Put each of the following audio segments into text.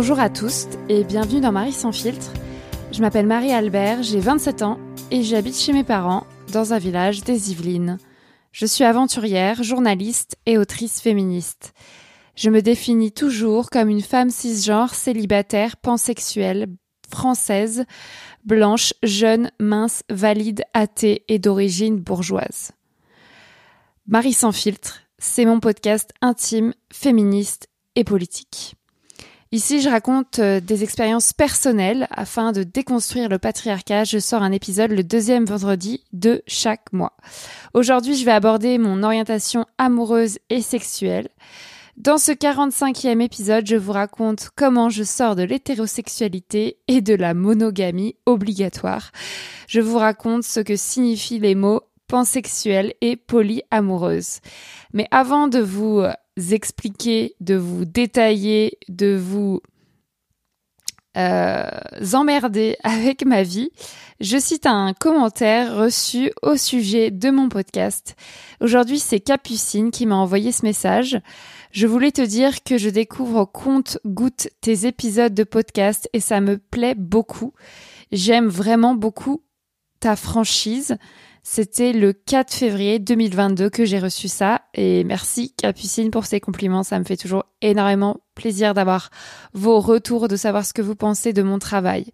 Bonjour à tous et bienvenue dans Marie sans filtre. Je m'appelle Marie Albert, j'ai 27 ans et j'habite chez mes parents dans un village des Yvelines. Je suis aventurière, journaliste et autrice féministe. Je me définis toujours comme une femme cisgenre, célibataire, pansexuelle, française, blanche, jeune, mince, valide, athée et d'origine bourgeoise. Marie sans filtre, c'est mon podcast intime, féministe et politique. Ici, je raconte euh, des expériences personnelles afin de déconstruire le patriarcat. Je sors un épisode le deuxième vendredi de chaque mois. Aujourd'hui, je vais aborder mon orientation amoureuse et sexuelle. Dans ce 45e épisode, je vous raconte comment je sors de l'hétérosexualité et de la monogamie obligatoire. Je vous raconte ce que signifient les mots pansexuelle et polyamoureuse. Mais avant de vous expliquer, de vous détailler, de vous euh, emmerder avec ma vie, je cite un commentaire reçu au sujet de mon podcast. Aujourd'hui, c'est Capucine qui m'a envoyé ce message. Je voulais te dire que je découvre compte goutte tes épisodes de podcast et ça me plaît beaucoup. J'aime vraiment beaucoup ta franchise. C'était le 4 février 2022 que j'ai reçu ça et merci Capucine pour ces compliments. Ça me fait toujours énormément plaisir d'avoir vos retours, de savoir ce que vous pensez de mon travail.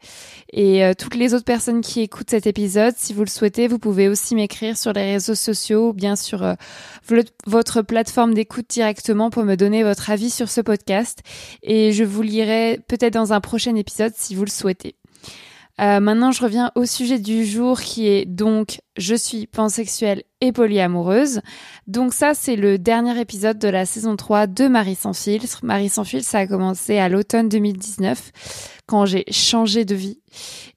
Et euh, toutes les autres personnes qui écoutent cet épisode, si vous le souhaitez, vous pouvez aussi m'écrire sur les réseaux sociaux ou bien sur euh, votre plateforme d'écoute directement pour me donner votre avis sur ce podcast. Et je vous lirai peut-être dans un prochain épisode si vous le souhaitez. Euh, maintenant, je reviens au sujet du jour qui est donc je suis pansexuelle et polyamoureuse. Donc ça, c'est le dernier épisode de la saison 3 de Marie sans filtre. Marie sans filtre, ça a commencé à l'automne 2019 quand j'ai changé de vie.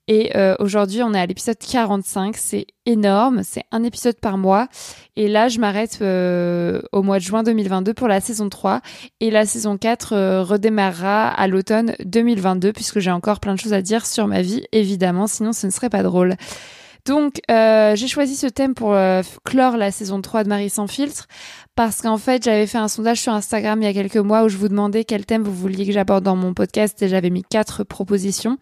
Et euh, aujourd'hui, on est à l'épisode 45. C'est énorme. C'est un épisode par mois. Et là, je m'arrête euh, au mois de juin 2022 pour la saison 3. Et la saison 4 euh, redémarrera à l'automne 2022 puisque j'ai encore plein de choses à dire sur ma vie, évidemment. Sinon, ce ne serait pas drôle. Donc, j'ai choisi ce thème pour clore la saison 3 de Marie sans filtre parce qu'en fait, j'avais fait un sondage sur Instagram il y a quelques mois où je vous demandais quel thème vous vouliez que j'aborde dans mon podcast et j'avais mis quatre propositions.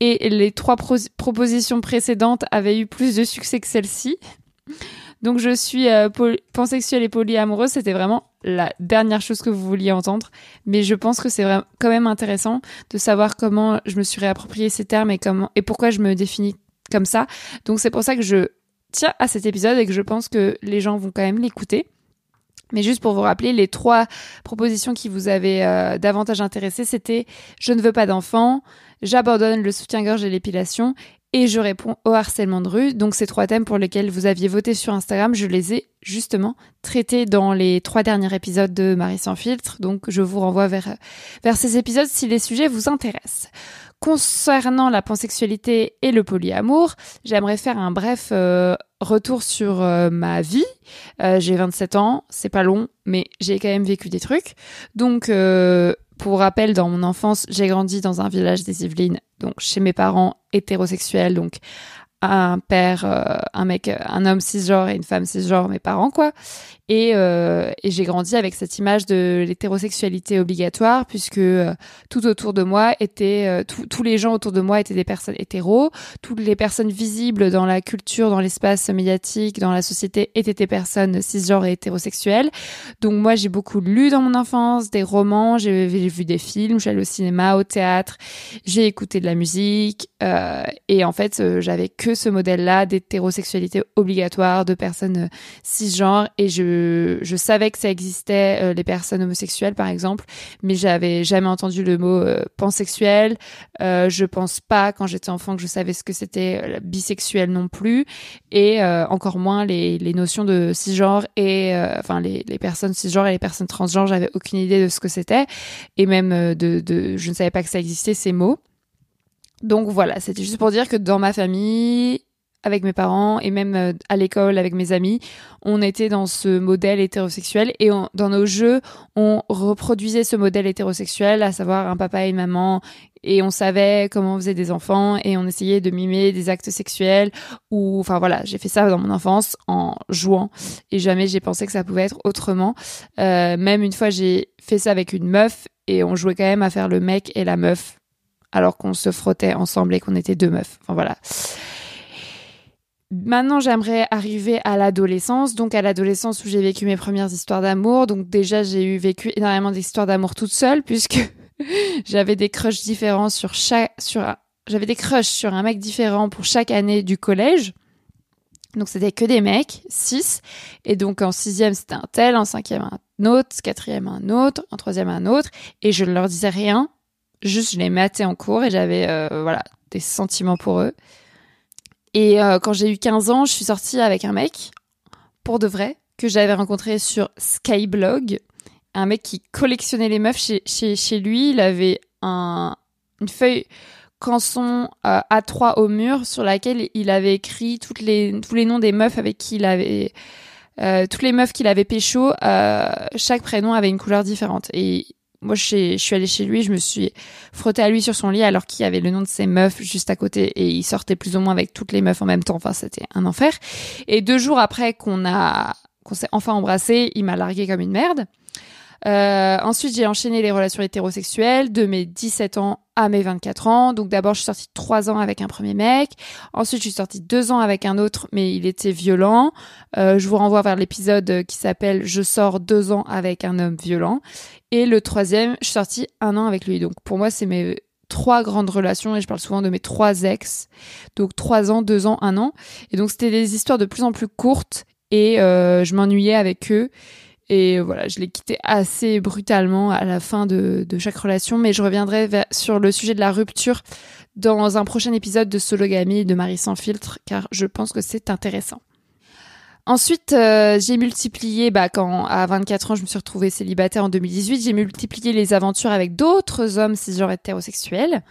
Et les trois propositions précédentes avaient eu plus de succès que celle-ci. Donc je suis euh, pansexuelle et polyamoureuse, c'était vraiment la dernière chose que vous vouliez entendre. Mais je pense que c'est quand même intéressant de savoir comment je me suis réapproprié ces termes et pourquoi je me définis comme ça. Donc c'est pour ça que je tiens à cet épisode et que je pense que les gens vont quand même l'écouter. Mais juste pour vous rappeler, les trois propositions qui vous avaient euh, davantage intéressé, c'était je ne veux pas d'enfants, j'abandonne le soutien-gorge et l'épilation et je réponds au harcèlement de rue. Donc ces trois thèmes pour lesquels vous aviez voté sur Instagram, je les ai justement traités dans les trois derniers épisodes de Marie sans filtre. Donc je vous renvoie vers, vers ces épisodes si les sujets vous intéressent. Concernant la pansexualité et le polyamour, j'aimerais faire un bref euh, retour sur euh, ma vie. Euh, j'ai 27 ans, c'est pas long, mais j'ai quand même vécu des trucs. Donc, pour rappel, dans mon enfance, j'ai grandi dans un village des Yvelines, donc chez mes parents hétérosexuels, donc un père, un mec, un homme cisgenre et une femme cisgenre, mes parents quoi. Euh, et, j'ai grandi avec cette image de l'hétérosexualité obligatoire, puisque euh, tout autour de moi était, euh, tous les gens autour de moi étaient des personnes hétéros, toutes les personnes visibles dans la culture, dans l'espace médiatique, dans la société étaient des personnes cisgenres et hétérosexuelles. Donc moi, j'ai beaucoup lu dans mon enfance, des romans, j'ai vu des films, j'allais au cinéma, au théâtre, j'ai écouté de la musique, et en fait, j'avais que ce modèle-là d'hétérosexualité obligatoire, de personnes cisgenres, et je je, savais que ça existait euh, les personnes homosexuelles par exemple, mais j'avais jamais entendu le mot euh, pansexuel. Euh, je pense pas quand j'étais enfant que je savais ce que c'était euh, bisexuel non plus, et encore moins les, les notions de cisgenre et enfin les, les personnes cisgenres et les personnes transgenres. J'avais aucune idée de ce que c'était, et même de, de je ne savais pas que ça existait ces mots. Donc voilà, c'était juste pour dire que dans ma famille, avec mes parents et même euh, à l'école avec mes amis, on était dans ce modèle hétérosexuel et dans nos jeux, on reproduisait ce modèle hétérosexuel, à savoir un papa et une maman, et on savait comment on faisait des enfants et on essayait de mimer des actes sexuels ou enfin voilà, j'ai fait ça dans mon enfance en jouant et jamais j'ai pensé que ça pouvait être autrement. Euh, même une fois, j'ai fait ça avec une meuf et on jouait quand même à faire le mec et la meuf alors qu'on se frottait ensemble et qu'on était deux meufs. Enfin voilà. Maintenant, j'aimerais arriver à l'adolescence, donc à l'adolescence où j'ai vécu mes premières histoires d'amour. Donc déjà, j'ai eu vécu énormément d'histoires d'amour toute seule puisque j'avais des crushs différents sur chaque sur j'avais des crushs sur un mec différent pour chaque année du collège. Donc c'était que des mecs, six. Et donc en sixième c'était un tel, en cinquième un autre, quatrième un autre, en troisième un autre. Et je ne leur disais rien, juste je les mettais en cours et j'avais euh, voilà des sentiments pour eux. Et euh, quand j'ai eu 15 ans, je suis sortie avec un mec, pour de vrai, que j'avais rencontré sur Skyblog. Un mec qui collectionnait les meufs chez, chez, chez lui. Il avait un, une feuille canson euh, A3 au mur sur laquelle il avait écrit toutes les, tous les noms des meufs avec qui il avait... Euh, toutes les meufs qu'il avait pécho, euh, chaque prénom avait une couleur différente. Et moi, je, suis allée chez lui, je me suis frottée à lui sur son lit alors qu'il y avait le nom de ses meufs juste à côté et il sortait plus ou moins avec toutes les meufs en même temps. Enfin, c'était un enfer. Et deux jours après qu'on a, qu'on s'est enfin embrassé, il m'a largué comme une merde. Euh, ensuite, j'ai enchaîné les relations hétérosexuelles de mes 17 ans à mes 24 ans. Donc d'abord, je suis sortie trois ans avec un premier mec. Ensuite, je suis sortie deux ans avec un autre, mais il était violent. Euh, je vous renvoie vers l'épisode qui s'appelle Je sors deux ans avec un homme violent. Et le troisième, je suis sortie un an avec lui. Donc pour moi, c'est mes trois grandes relations et je parle souvent de mes trois ex. Donc trois ans, deux ans, un an. Et donc c'était des histoires de plus en plus courtes et euh, je m'ennuyais avec eux. Et voilà, je l'ai quitté assez brutalement à la fin de, chaque relation, mais je reviendrai sur le sujet de la rupture dans un prochain épisode de Sologamie de Marie sans filtre, car je pense que c'est intéressant. Ensuite, euh, j'ai multiplié, bah, quand à 24 ans, je me suis retrouvée célibataire en 2018, j'ai multiplié les aventures avec d'autres hommes cisgenres hétérosexuels.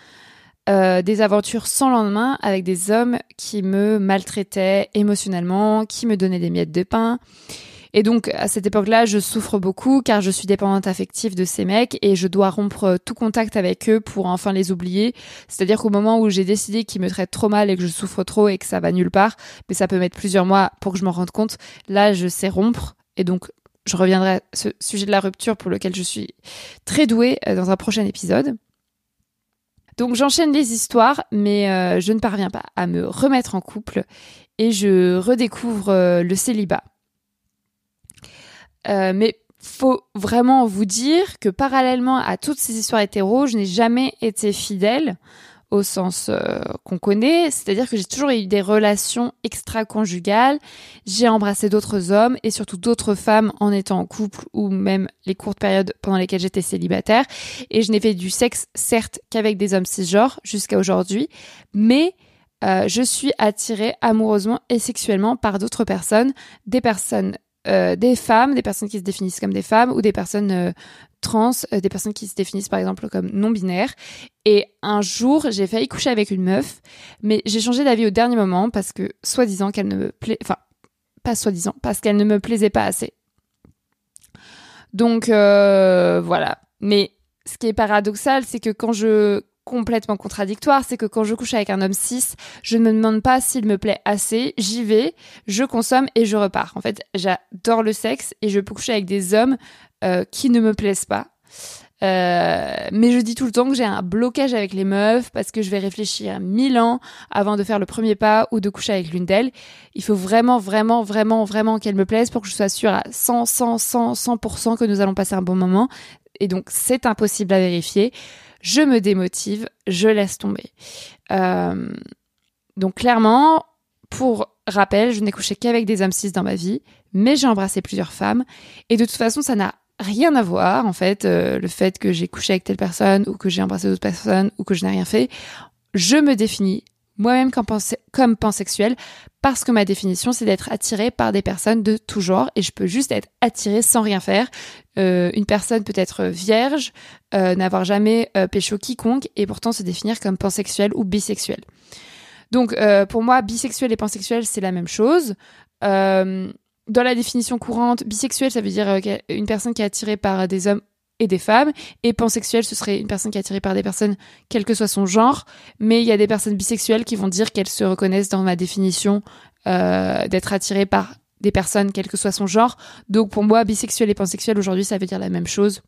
Euh, des aventures sans lendemain avec des hommes qui me maltraitaient émotionnellement, qui me donnaient des miettes de pain et donc à cette époque-là, je souffre beaucoup car je suis dépendante affective de ces mecs et je dois rompre tout contact avec eux pour enfin les oublier. C'est-à-dire qu'au moment où j'ai décidé qu'ils me traitent trop mal et que je souffre trop et que ça va nulle part, mais ça peut mettre plusieurs mois pour que je m'en rende compte, là je sais rompre et donc je reviendrai à ce sujet de la rupture pour lequel je suis très douée euh, dans un prochain épisode. Donc j'enchaîne les histoires, mais euh, je ne parviens pas à me remettre en couple et je redécouvre euh, le célibat. Euh, mais faut vraiment vous dire que parallèlement à toutes ces histoires hétéro, je n'ai jamais été fidèle au sens euh, qu'on connaît, c'est-à-dire que j'ai toujours eu des relations extra-conjugales, j'ai embrassé d'autres hommes et surtout d'autres femmes en étant en couple ou même les courtes périodes pendant lesquelles j'étais célibataire. Et je n'ai fait du sexe certes qu'avec des hommes cisgenres jusqu'à aujourd'hui, mais euh, je suis attirée amoureusement et sexuellement par d'autres personnes, des personnes euh, des femmes, des personnes qui se définissent comme des femmes ou des personnes euh, trans, euh, des personnes qui se définissent par exemple comme non binaires. Et un jour, j'ai failli coucher avec une meuf, mais j'ai changé d'avis au dernier moment parce que soi-disant qu'elle ne me enfin pas soi-disant, parce qu'elle ne me plaisait pas assez. Donc voilà. Mais ce qui est paradoxal, c'est que quand je complètement contradictoire, c'est que quand je couche avec un homme cis, je ne me demande pas s'il me plaît assez, j'y vais, je consomme et je repars. En fait, j'adore le sexe et je peux coucher avec des hommes euh, qui ne me plaisent pas. Euh, mais je dis tout le temps que j'ai un blocage avec les meufs parce que je vais réfléchir mille ans avant de faire le premier pas ou de coucher avec l'une d'elles. Il faut vraiment, vraiment, vraiment, vraiment qu'elle me plaise pour que je sois sûre à 100, 100, 100, 100% que nous allons passer un bon moment. Et donc, c'est impossible à vérifier je me démotive, je laisse tomber. Euh, donc clairement, pour rappel, je n'ai couché qu'avec des hommes cis dans ma vie, mais j'ai embrassé plusieurs femmes. Et de toute façon, ça n'a rien à voir, en fait, euh, le fait que j'ai couché avec telle personne ou que j'ai embrassé d'autres personnes ou que je n'ai rien fait. Je me définis moi-même comme, comme pansexuel parce que ma définition c'est d'être attiré par des personnes de tout genre et je peux juste être attiré sans rien faire. Euh, une personne peut être vierge, euh, n'avoir jamais euh, pécho quiconque et pourtant se définir comme pansexuel ou bisexuel. Donc euh, pour moi, bisexuel et pansexuel c'est la même chose. Dans la définition courante, bisexuel ça veut dire une personne qui est attirée par des hommes et des femmes. Et pansexuel, ce serait une personne qui est attirée par des personnes, quel que soit son genre. Mais il y a des personnes bisexuelles qui vont dire qu'elles se reconnaissent dans ma définition euh, d'être attirée par des personnes, quel que soit son genre. Donc pour moi, bisexuel et pansexuel, aujourd'hui, ça veut dire la même chose.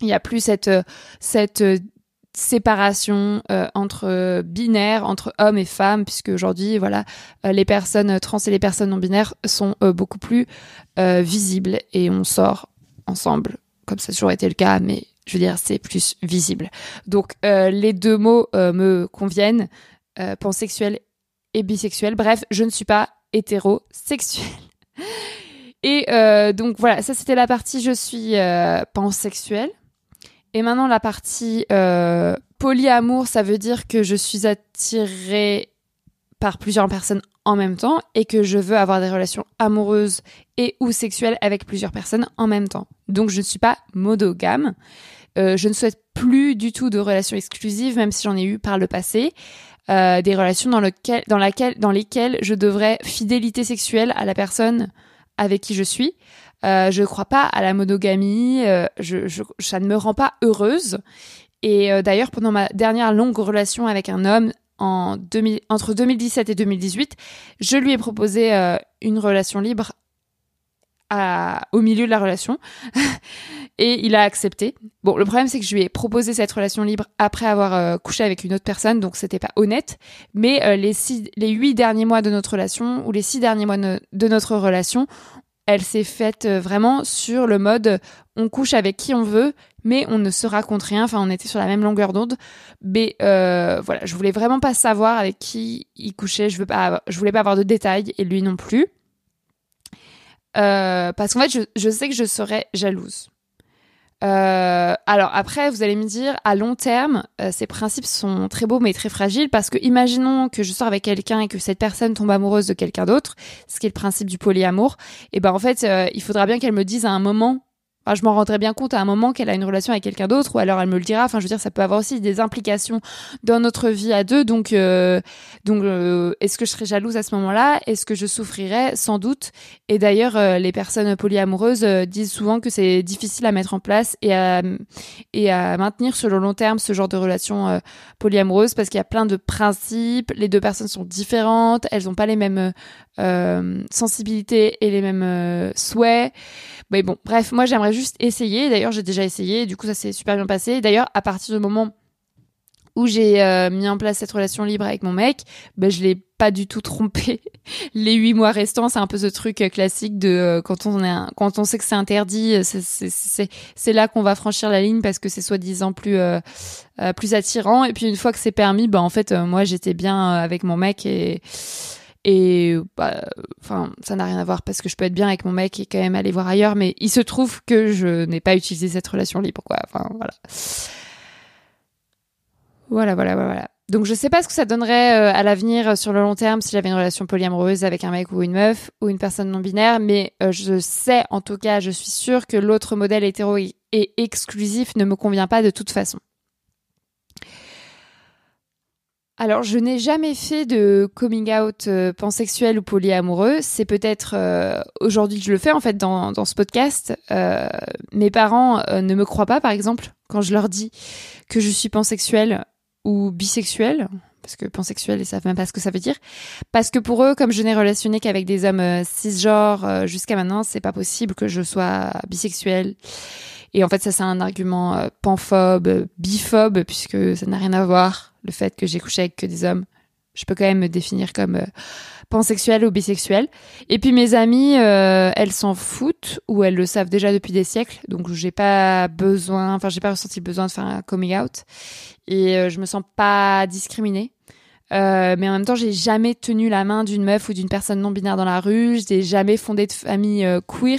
Il y a plus cette cette séparation euh, entre binaires, entre hommes et femmes, puisque aujourd'hui, voilà, euh, les personnes trans et les personnes non binaires sont euh, beaucoup plus visibles et on sort ensemble, comme ça a toujours été le cas, mais je veux dire, c'est plus visible. Donc, les deux mots me conviennent, pansexuel et bisexuel. Bref, je ne suis pas hétérosexuelle. Et donc voilà, ça c'était la partie je suis pansexuelle. Et maintenant, la partie euh, polyamour, ça veut dire que je suis attirée par plusieurs personnes en même temps et que je veux avoir des relations amoureuses et ou sexuelles avec plusieurs personnes en même temps. Donc, je ne suis pas monogame. Euh, je ne souhaite plus du tout de relations exclusives, même si j'en ai eu par le passé. Euh, des relations dans, lequel, dans, laquelle, dans lesquelles je devrais fidélité sexuelle à la personne avec qui je suis. Euh, je ne crois pas à la monogamie. Ça ne me rend pas heureuse. Et d'ailleurs, pendant ma dernière longue relation avec un homme, en 2000, entre 2017 et 2018, je lui ai proposé une relation libre au milieu de la relation et il a accepté. Bon, le problème c'est que je lui ai proposé cette relation libre après avoir couché avec une autre personne, donc c'était pas honnête. Mais les six, les huit derniers mois de notre relation ou les six derniers mois de notre relation, elle s'est faite euh, vraiment sur le mode on couche avec qui on veut, mais on ne se raconte rien. Enfin, on était sur la même longueur d'onde. Mais euh, voilà, je voulais vraiment pas savoir avec qui il couchait. Je veux pas, je voulais pas avoir de détails et lui non plus. Euh, parce qu'en fait, je, sais que je serais jalouse. Euh, alors après, vous allez me dire, à long terme, euh, ces principes sont très beaux mais très fragiles parce que imaginons que je sors avec quelqu'un et que cette personne tombe amoureuse de quelqu'un d'autre, ce qui est le principe du polyamour, et ben en fait, euh, il faudra bien qu'elle me dise à un moment je m'en rendrai bien compte à un moment qu'elle a une relation avec quelqu'un d'autre, ou alors elle me le dira. Enfin, je veux dire, ça peut avoir aussi des implications dans notre vie à deux. Donc, euh, donc, euh, est-ce que je serais jalouse à ce moment-là? Est-ce que je souffrirais? Sans doute. Et d'ailleurs, euh, les personnes polyamoureuses disent souvent que c'est difficile à mettre en place et à et à maintenir sur le long terme ce genre de relation polyamoureuse parce qu'il y a plein de principes. Les deux personnes sont différentes, elles n'ont pas les mêmes sensibilités et les mêmes souhaits. Mais bon, bref, moi j'aimerais juste essayer. D'ailleurs, j'ai déjà essayé. Du coup, ça s'est super bien passé. D'ailleurs, à partir du moment où j'ai euh, mis en place cette relation libre avec mon mec, ben, je l'ai pas du tout trompé. Les huit mois restants, c'est un peu ce truc euh, classique de euh, quand on est quand on sait que c'est interdit, c'est là qu'on va franchir la ligne parce que c'est soi-disant plus plus attirant. Et puis une fois que c'est permis, ben en fait moi j'étais bien avec mon mec et et bah, enfin, ça n'a rien à voir parce que je peux être bien avec mon mec et quand même aller voir ailleurs, mais il se trouve que je n'ai pas utilisé cette relation libre, quoi. Enfin, voilà. Voilà, voilà, voilà. Donc je sais pas ce que ça donnerait euh, à l'avenir euh, sur le long terme si j'avais une relation polyamoureuse avec un mec ou une meuf ou une personne non binaire, mais euh, je sais en tout cas, je suis sûre que l'autre modèle hétéro et exclusif ne me convient pas de toute façon. Alors, je n'ai jamais fait de coming out euh, pansexuel ou polyamoureux. C'est peut-être euh, aujourd'hui que je le fais en fait dans, dans ce podcast. Euh, mes parents ne me croient pas, par exemple, quand je leur dis que je suis pansexuel ou bisexuel, parce que pansexuel, ils savent même pas ce que ça veut dire. Parce que pour eux, comme je n'ai relationné qu'avec des hommes cisgenres jusqu'à maintenant, c'est pas possible que je sois bisexuel. Et en fait, ça c'est un argument panphobe, biphobe, puisque ça n'a rien à voir le fait que j'ai couché avec que des hommes. Je peux quand même me définir comme euh, pansexuelle ou bisexuelle. Et puis mes amies, euh, elles s'en foutent ou elles le savent déjà depuis des siècles, donc j'ai pas besoin, enfin j'ai pas ressenti le besoin de faire un coming out et euh, je me sens pas discriminée. Euh, mais en même temps, j'ai jamais tenu la main d'une meuf ou d'une personne non binaire dans la rue. J'ai jamais fondé de famille euh, queer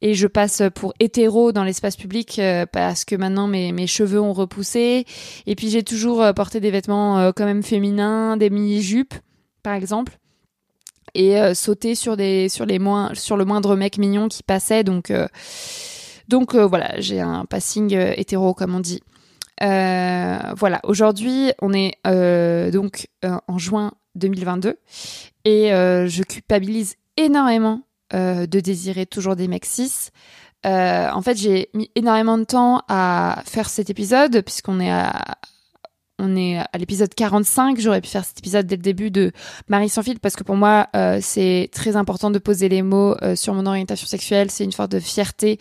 et je passe pour hétéro dans l'espace public euh, parce que maintenant mes, mes cheveux ont repoussé. Et puis j'ai toujours porté des vêtements quand même féminins, des mini jupes par exemple, et sauter sur des sur les moins sur le moindre mec mignon qui passait. Donc donc voilà, j'ai un passing hétéro comme on dit. Euh, voilà, aujourd'hui, on est euh, donc euh, en juin 2022 et je culpabilise énormément de désirer toujours des mecs en fait, j'ai mis énormément de temps à faire cet épisode puisqu'on est à on est à l'épisode 45. J'aurais pu faire cet épisode dès le début de Marie sans fil parce que pour moi, euh, c'est très important de poser les mots euh, sur mon orientation sexuelle. C'est une forme de fierté.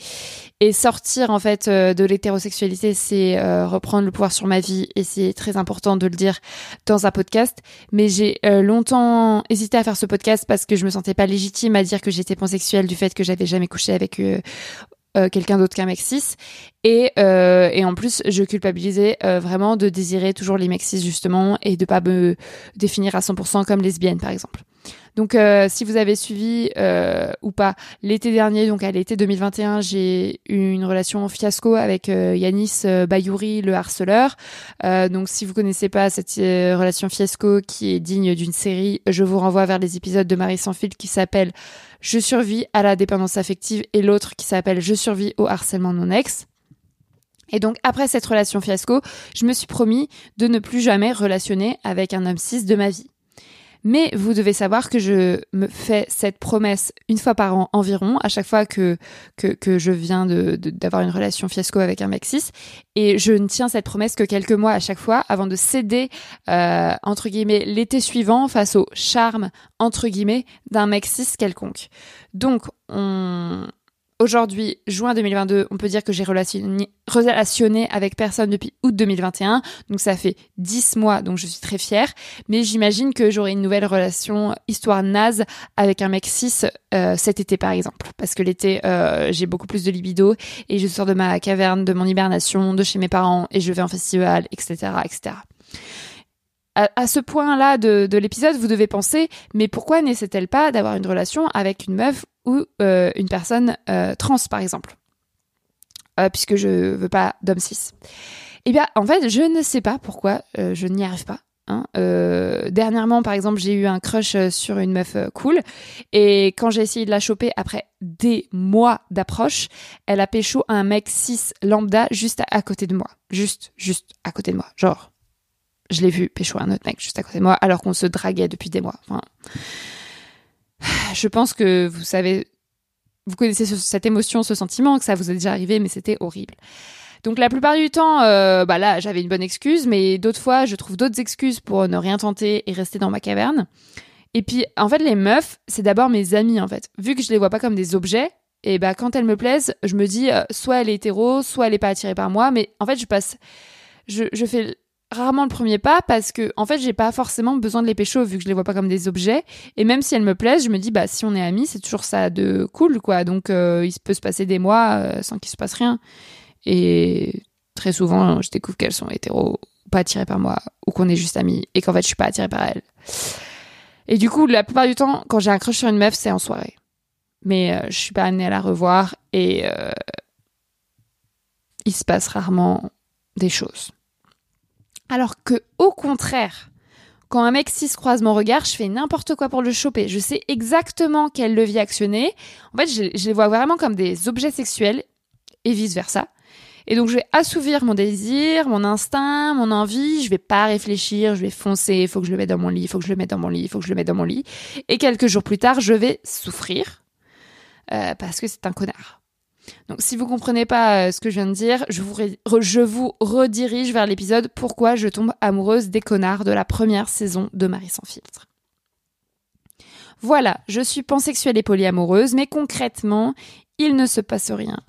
Et sortir, en fait, euh, de l'hétérosexualité, c'est reprendre le pouvoir sur ma vie. Et c'est très important de le dire dans un podcast. Mais j'ai longtemps hésité à faire ce podcast parce que je me sentais pas légitime à dire que j'étais pansexuelle du fait que j'avais jamais couché avec euh, quelqu'un d'autre qu'un mec. Et, euh, et en plus, je culpabilisais euh, vraiment de désirer toujours les mecs justement, et de pas me définir à 100% comme lesbienne, par exemple. Donc, euh, si vous avez suivi euh, ou pas, l'été dernier, donc à l'été 2021, j'ai eu une relation fiasco avec euh, Yanis Bayouri, le harceleur. donc, si vous connaissez pas cette relation fiasco qui est digne d'une série, je vous renvoie vers les épisodes de Marie sans fil qui s'appelle Je survis à la dépendance affective et l'autre qui s'appelle Je survis au harcèlement non ex. Et donc après cette relation fiasco, je me suis promis de ne plus jamais relationner avec un homme cis de ma vie. Mais vous devez savoir que je me fais cette promesse une fois par an environ, à chaque fois que, que, je viens d'avoir une relation fiasco avec un mec. Et je ne tiens cette promesse que quelques mois à chaque fois avant de céder, euh, entre guillemets, l'été suivant face au charme, entre guillemets, d'un mec quelconque. Donc, on, Aujourd'hui, juin 2022, on peut dire que j'ai relationné, avec personne depuis août 2021. Donc ça fait 10 mois, donc je suis très fière. Mais j'imagine que j'aurai une nouvelle relation histoire naze avec un mec cis euh, cet été par exemple. Parce que l'été, euh, j'ai beaucoup plus de libido et je sors de ma caverne, de mon hibernation, de chez mes parents et je vais en festival, etc. etc à, ce point-là de, l'épisode, vous devez penser, mais pourquoi n'essaie-t-elle pas d'avoir une relation avec une meuf ou euh, une personne euh, trans, par exemple euh, Puisque je veux pas d'homme cis. Eh bien, en fait, je ne sais pas pourquoi je n'y arrive pas. Hein. dernièrement, par exemple, j'ai eu un crush sur une meuf cool, et quand j'ai essayé de la choper après des mois d'approche, elle a pécho un mec cis lambda juste à côté de moi. Juste, juste à côté de moi. Genre, je l'ai vu pécho un autre mec juste à côté de moi, alors qu'on se draguait depuis des mois. je pense que vous savez, vous connaissez cette émotion, ce sentiment, que ça vous est déjà arrivé, mais c'était horrible. Donc la plupart du temps, euh, bah là, j'avais une bonne excuse, mais d'autres fois, je trouve d'autres excuses pour ne rien tenter et rester dans ma caverne. Et puis, en fait, les meufs, c'est d'abord mes amies, en fait. Vu que je les vois pas comme des objets, et bah quand elles me plaisent, je me dis, euh, soit elle est hétéro, soit elle est pas attirée par moi, mais en fait, je passe, je, je fais rarement le premier pas parce que en fait j'ai pas forcément besoin de les pécho vu que je les vois pas comme des objets. Et même si elles me plaisent je me dis bah si on est amis c'est toujours ça de cool quoi. Donc euh, il peut se passer des mois euh, sans qu'il se passe rien. Et très souvent je découvre qu'elles sont hétéro pas attirées par moi ou qu'on est juste amis et qu'en fait je suis pas attirée par elles. Et du coup la plupart du temps quand j'ai un crush sur une meuf c'est en soirée. Mais euh, je suis pas amenée à la revoir et il se passe rarement des choses alors que, au contraire, quand un mec cis croise mon regard, je fais n'importe quoi pour le choper. Je sais exactement quel levier actionner. En fait, je, les vois vraiment comme des objets sexuels et vice versa. Et donc, je vais assouvir mon désir, mon instinct, mon envie. Je vais pas réfléchir, je vais foncer. Il faut que je le mette dans mon lit, il faut que je le mette dans mon lit, il faut que je le mette dans mon lit. Et quelques jours plus tard, je vais souffrir euh, parce que c'est un connard. Donc si vous comprenez pas euh, ce que je viens de dire, je vous, redirige vers l'épisode Pourquoi je tombe amoureuse des connards de la première saison de Marie sans filtre. Voilà, je suis pansexuelle et polyamoureuse, mais concrètement, il ne se passe rien.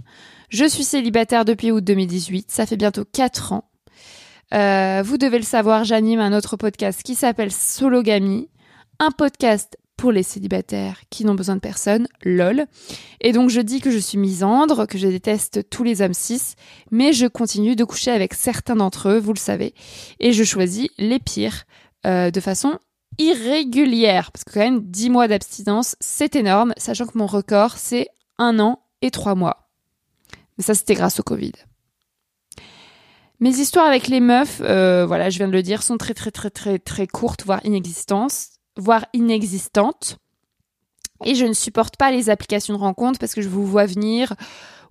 Je suis célibataire depuis août 2018, ça fait bientôt 4 ans. Euh, vous devez le savoir, j'anime un autre podcast qui s'appelle Sologamy, un podcast pour les célibataires qui n'ont besoin de personne, lol. Et donc je dis que je suis misandre, que je déteste tous les hommes cis, mais je continue de coucher avec certains d'entre eux, vous le savez, et je choisis les pires euh, de façon irrégulière, parce que quand même 10 mois d'abstinence, c'est énorme, sachant que mon record c'est un an et trois mois. Mais ça c'était grâce au Covid. Mes histoires avec les meufs, euh, voilà, je viens de le dire, sont très très très très très courtes, voire inexistantes voire inexistante. Et je ne supporte pas les applications de rencontres parce que je vous vois venir.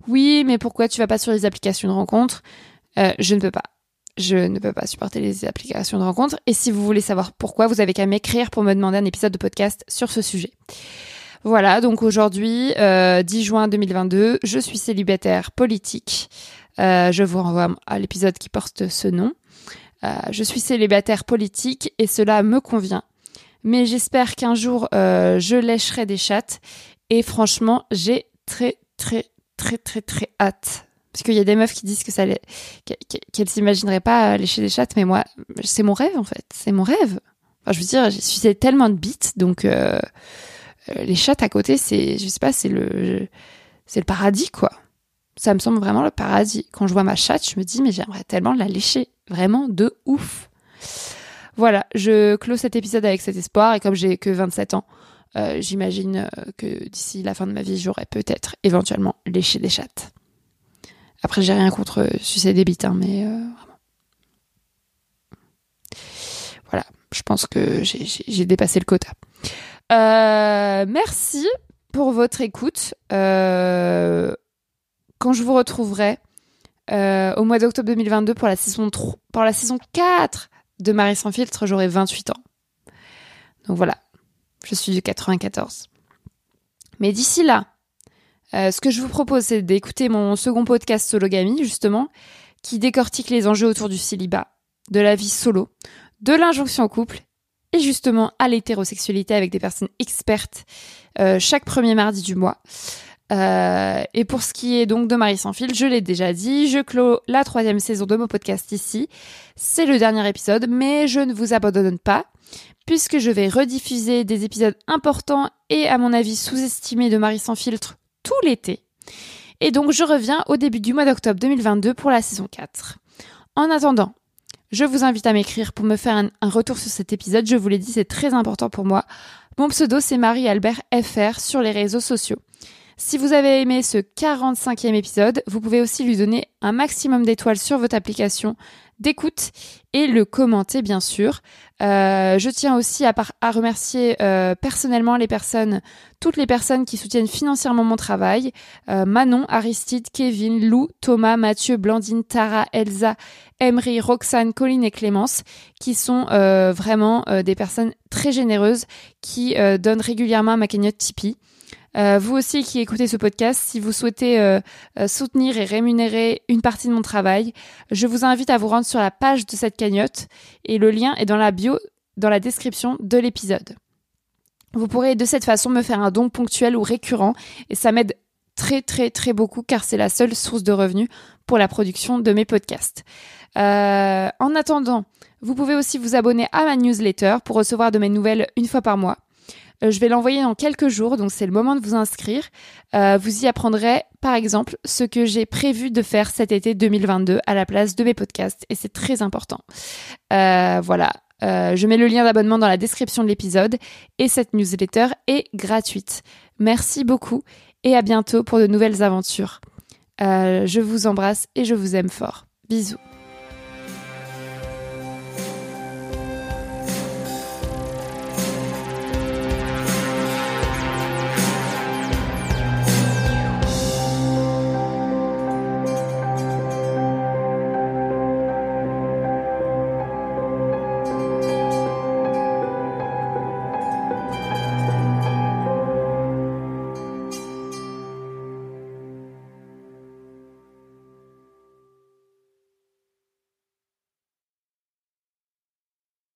Oui, mais pourquoi tu vas pas sur les applications de rencontres? Euh, Je ne peux pas. Je ne peux pas supporter les applications de rencontres. Et si vous voulez savoir pourquoi, vous avez qu'à m'écrire pour me demander un épisode de podcast sur ce sujet. Voilà, donc aujourd'hui, euh, 10 juin 2022, je suis célibataire politique. Euh, je vous renvoie à l'épisode qui porte ce nom. je suis célibataire politique et cela me convient. Mais j'espère qu'un jour je lècherai des chattes et franchement j'ai très très très très très hâte. Parce qu'il y a des meufs qui disent que ça qu'elles s'imagineraient pas lécher des chattes, mais moi c'est mon rêve en fait, c'est mon rêve. Enfin, je veux dire, j'ai sucé tellement de bites, donc euh, les chattes à côté, c'est, je sais pas, c'est le, c'est le paradis, quoi. Ça me semble vraiment le paradis. Quand je vois ma chatte, je me dis, mais j'aimerais tellement la lécher. Vraiment de ouf. Voilà, je clôt cet épisode avec cet espoir et comme j'ai que 27 ans, euh, j'imagine euh, que d'ici la fin de ma vie, j'aurai peut-être éventuellement léché des chattes. Après, j'ai rien contre sucer des bites, hein, mais vraiment. Voilà, je pense que j'ai dépassé le quota. Euh, merci pour votre écoute. Euh, quand je vous retrouverai euh, au mois d'octobre 2022 pour la saison 3, pour la saison 4 de Marie sans filtre, j'aurai 28 ans. Donc voilà, je suis du 94. Mais d'ici là, ce que je vous propose, c'est d'écouter mon second podcast Sologamy, justement, qui décortique les enjeux autour du célibat, de la vie solo, de l'injonction au couple et justement à l'hétérosexualité avec des personnes expertes euh, chaque premier mardi du mois. Euh, et pour ce qui est donc de Marie sans fil, je l'ai déjà dit, je clôt la troisième saison de mon podcast ici. C'est le dernier épisode, mais je ne vous abandonne pas, puisque je vais rediffuser des épisodes importants et à mon avis sous-estimés de Marie sans filtre tout l'été. Et donc je reviens au début du mois d'octobre 2022 pour la saison 4. En attendant, je vous invite à m'écrire pour me faire un, retour sur cet épisode. Je vous l'ai dit, c'est très important pour moi. Mon pseudo, c'est Marie-Albert FR sur les réseaux sociaux. Si vous avez aimé ce 45e épisode, vous pouvez aussi lui donner un maximum d'étoiles sur votre application d'écoute et le commenter bien sûr. Euh, je tiens aussi à, remercier euh, personnellement toutes les personnes qui soutiennent financièrement mon travail. Euh, Manon, Aristide, Kevin, Lou, Thomas, Mathieu, Blandine, Tara, Elsa, Emery, Roxane, Colline et Clémence, qui sont vraiment des personnes très généreuses qui donnent régulièrement à ma cagnotte Tipeee. Euh, vous aussi qui écoutez ce podcast, si vous souhaitez euh, euh, soutenir et rémunérer une partie de mon travail, je vous invite à vous rendre sur la page de cette cagnotte et le lien est dans la bio, dans la description de l'épisode. Vous pourrez de cette façon me faire un don ponctuel ou récurrent et ça m'aide très très très beaucoup car c'est la seule source de revenus pour la production de mes podcasts. en attendant, vous pouvez aussi vous abonner à ma newsletter pour recevoir de mes nouvelles une fois par mois. Euh, je vais l'envoyer dans quelques jours, donc c'est le moment de vous inscrire. Euh, vous y apprendrez, par exemple, ce que j'ai prévu de faire cet été 2022 à la place de mes podcasts, et c'est très important. Euh, voilà. je mets le lien d'abonnement dans la description de l'épisode et cette newsletter est gratuite. Merci beaucoup et à bientôt pour de nouvelles aventures. je vous embrasse et je vous aime fort. Bisous.